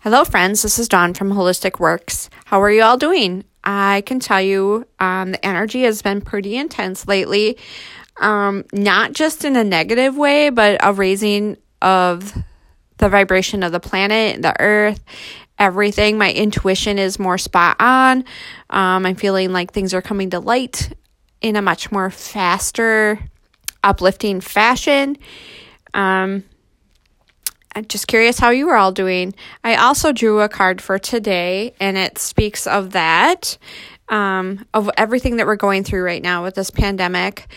Hello, friends. This is Dawn from Holistic Works. How are you all doing? I can tell you um, the energy has been pretty intense lately. Um, not just in a negative way, but a raising of the vibration of the planet, the earth, everything. My intuition is more spot on. Um, I'm feeling like things are coming to light in a much more faster, uplifting fashion. Um, just curious how you are all doing. I also drew a card for today, and it speaks of that, um, of everything that we're going through right now with this pandemic.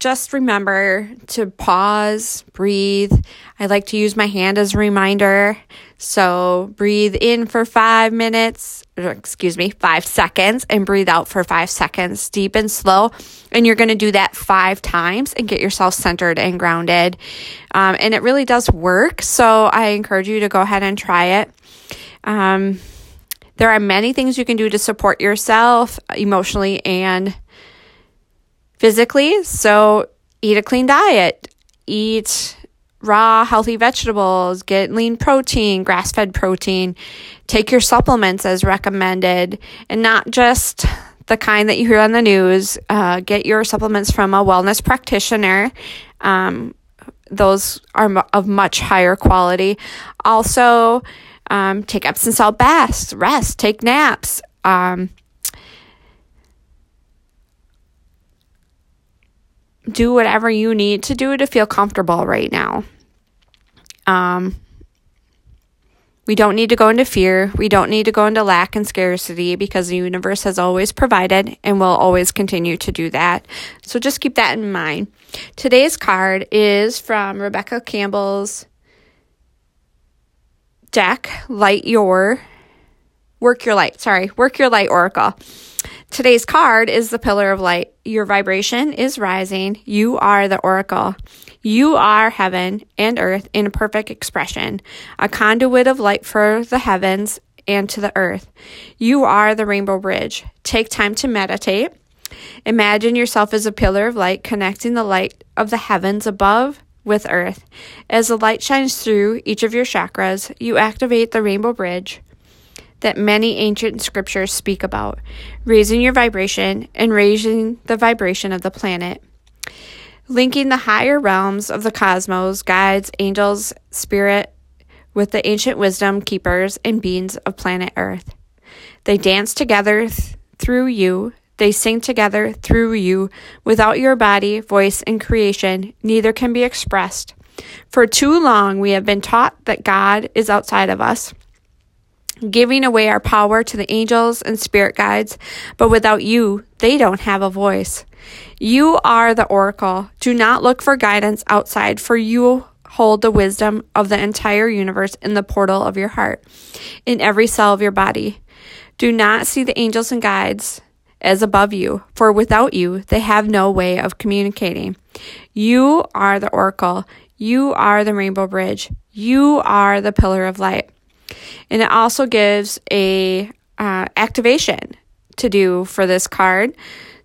Just remember to pause, breathe. I like to use my hand as a reminder. So breathe in for five minutes, excuse me, five seconds, and breathe out for five seconds, deep and slow. And you're going to do that five times and get yourself centered and grounded. Um, and it really does work. So I encourage you to go ahead and try it. Um, there are many things you can do to support yourself emotionally and physically. So eat a clean diet, eat raw, healthy vegetables, get lean protein, grass fed protein, take your supplements as recommended, and not just the kind that you hear on the news. Uh, get your supplements from a wellness practitioner. Um, those are of much higher quality. Also, um, take Epsom salt baths, rest, take naps. Um, do whatever you need to do to feel comfortable right now. Um, we don't need to go into fear. We don't need to go into lack and scarcity because the universe has always provided and will always continue to do that. So just keep that in mind. Today's card is from Rebecca Campbell's deck, Light Your, Work Your Light, sorry, Work Your Light Oracle. Today's card is the Pillar of Light. Your vibration is rising. You are the Oracle. You are heaven and earth in a perfect expression, a conduit of light for the heavens and to the earth. You are the rainbow bridge. Take time to meditate. Imagine yourself as a pillar of light connecting the light of the heavens above with earth. As the light shines through each of your chakras, you activate the rainbow bridge that many ancient scriptures speak about, raising your vibration and raising the vibration of the planet linking the higher realms of the cosmos, guides, angels, spirit, with the ancient wisdom keepers and beings of planet Earth. They dance together th- through you, they sing together through you. Without your body, voice, and creation, neither can be expressed. For too long, we have been taught that God is outside of us, giving away our power to the angels and spirit guides, but without you, they don't have a voice. You are the oracle. Do not look for guidance outside, for you hold the wisdom of the entire universe in the portal of your heart, in every cell of your body. Do not see the angels and guides as above you, for without you, they have no way of communicating. You are the oracle. You are the rainbow bridge. You are the pillar of light. And it also gives a uh, activation to do for this card.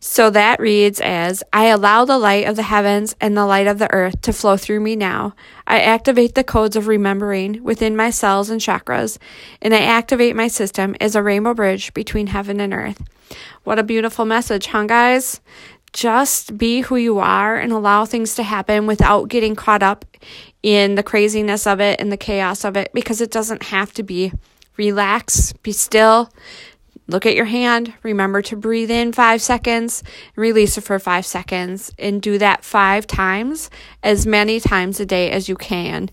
So that reads as I allow the light of the heavens and the light of the earth to flow through me now. I activate the codes of remembering within my cells and chakras, and I activate my system as a rainbow bridge between heaven and earth. What a beautiful message, huh, guys? Just be who you are and allow things to happen without getting caught up in the craziness of it and the chaos of it because it doesn't have to be. Relax, be still, Look at your hand. Remember to breathe in five seconds, release it for five seconds, and do that five times, as many times a day as you can,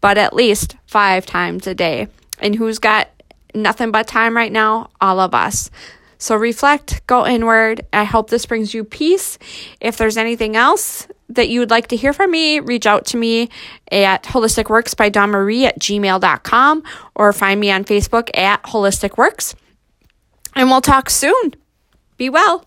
but at least five times a day. And who's got nothing but time right now? All of us. So reflect, go inward. I hope this brings you peace. If there's anything else that you would like to hear from me, reach out to me at Holistic Works by Dawn Marie at gmail.com or find me on Facebook at Holistic Works and we'll talk soon. Be well.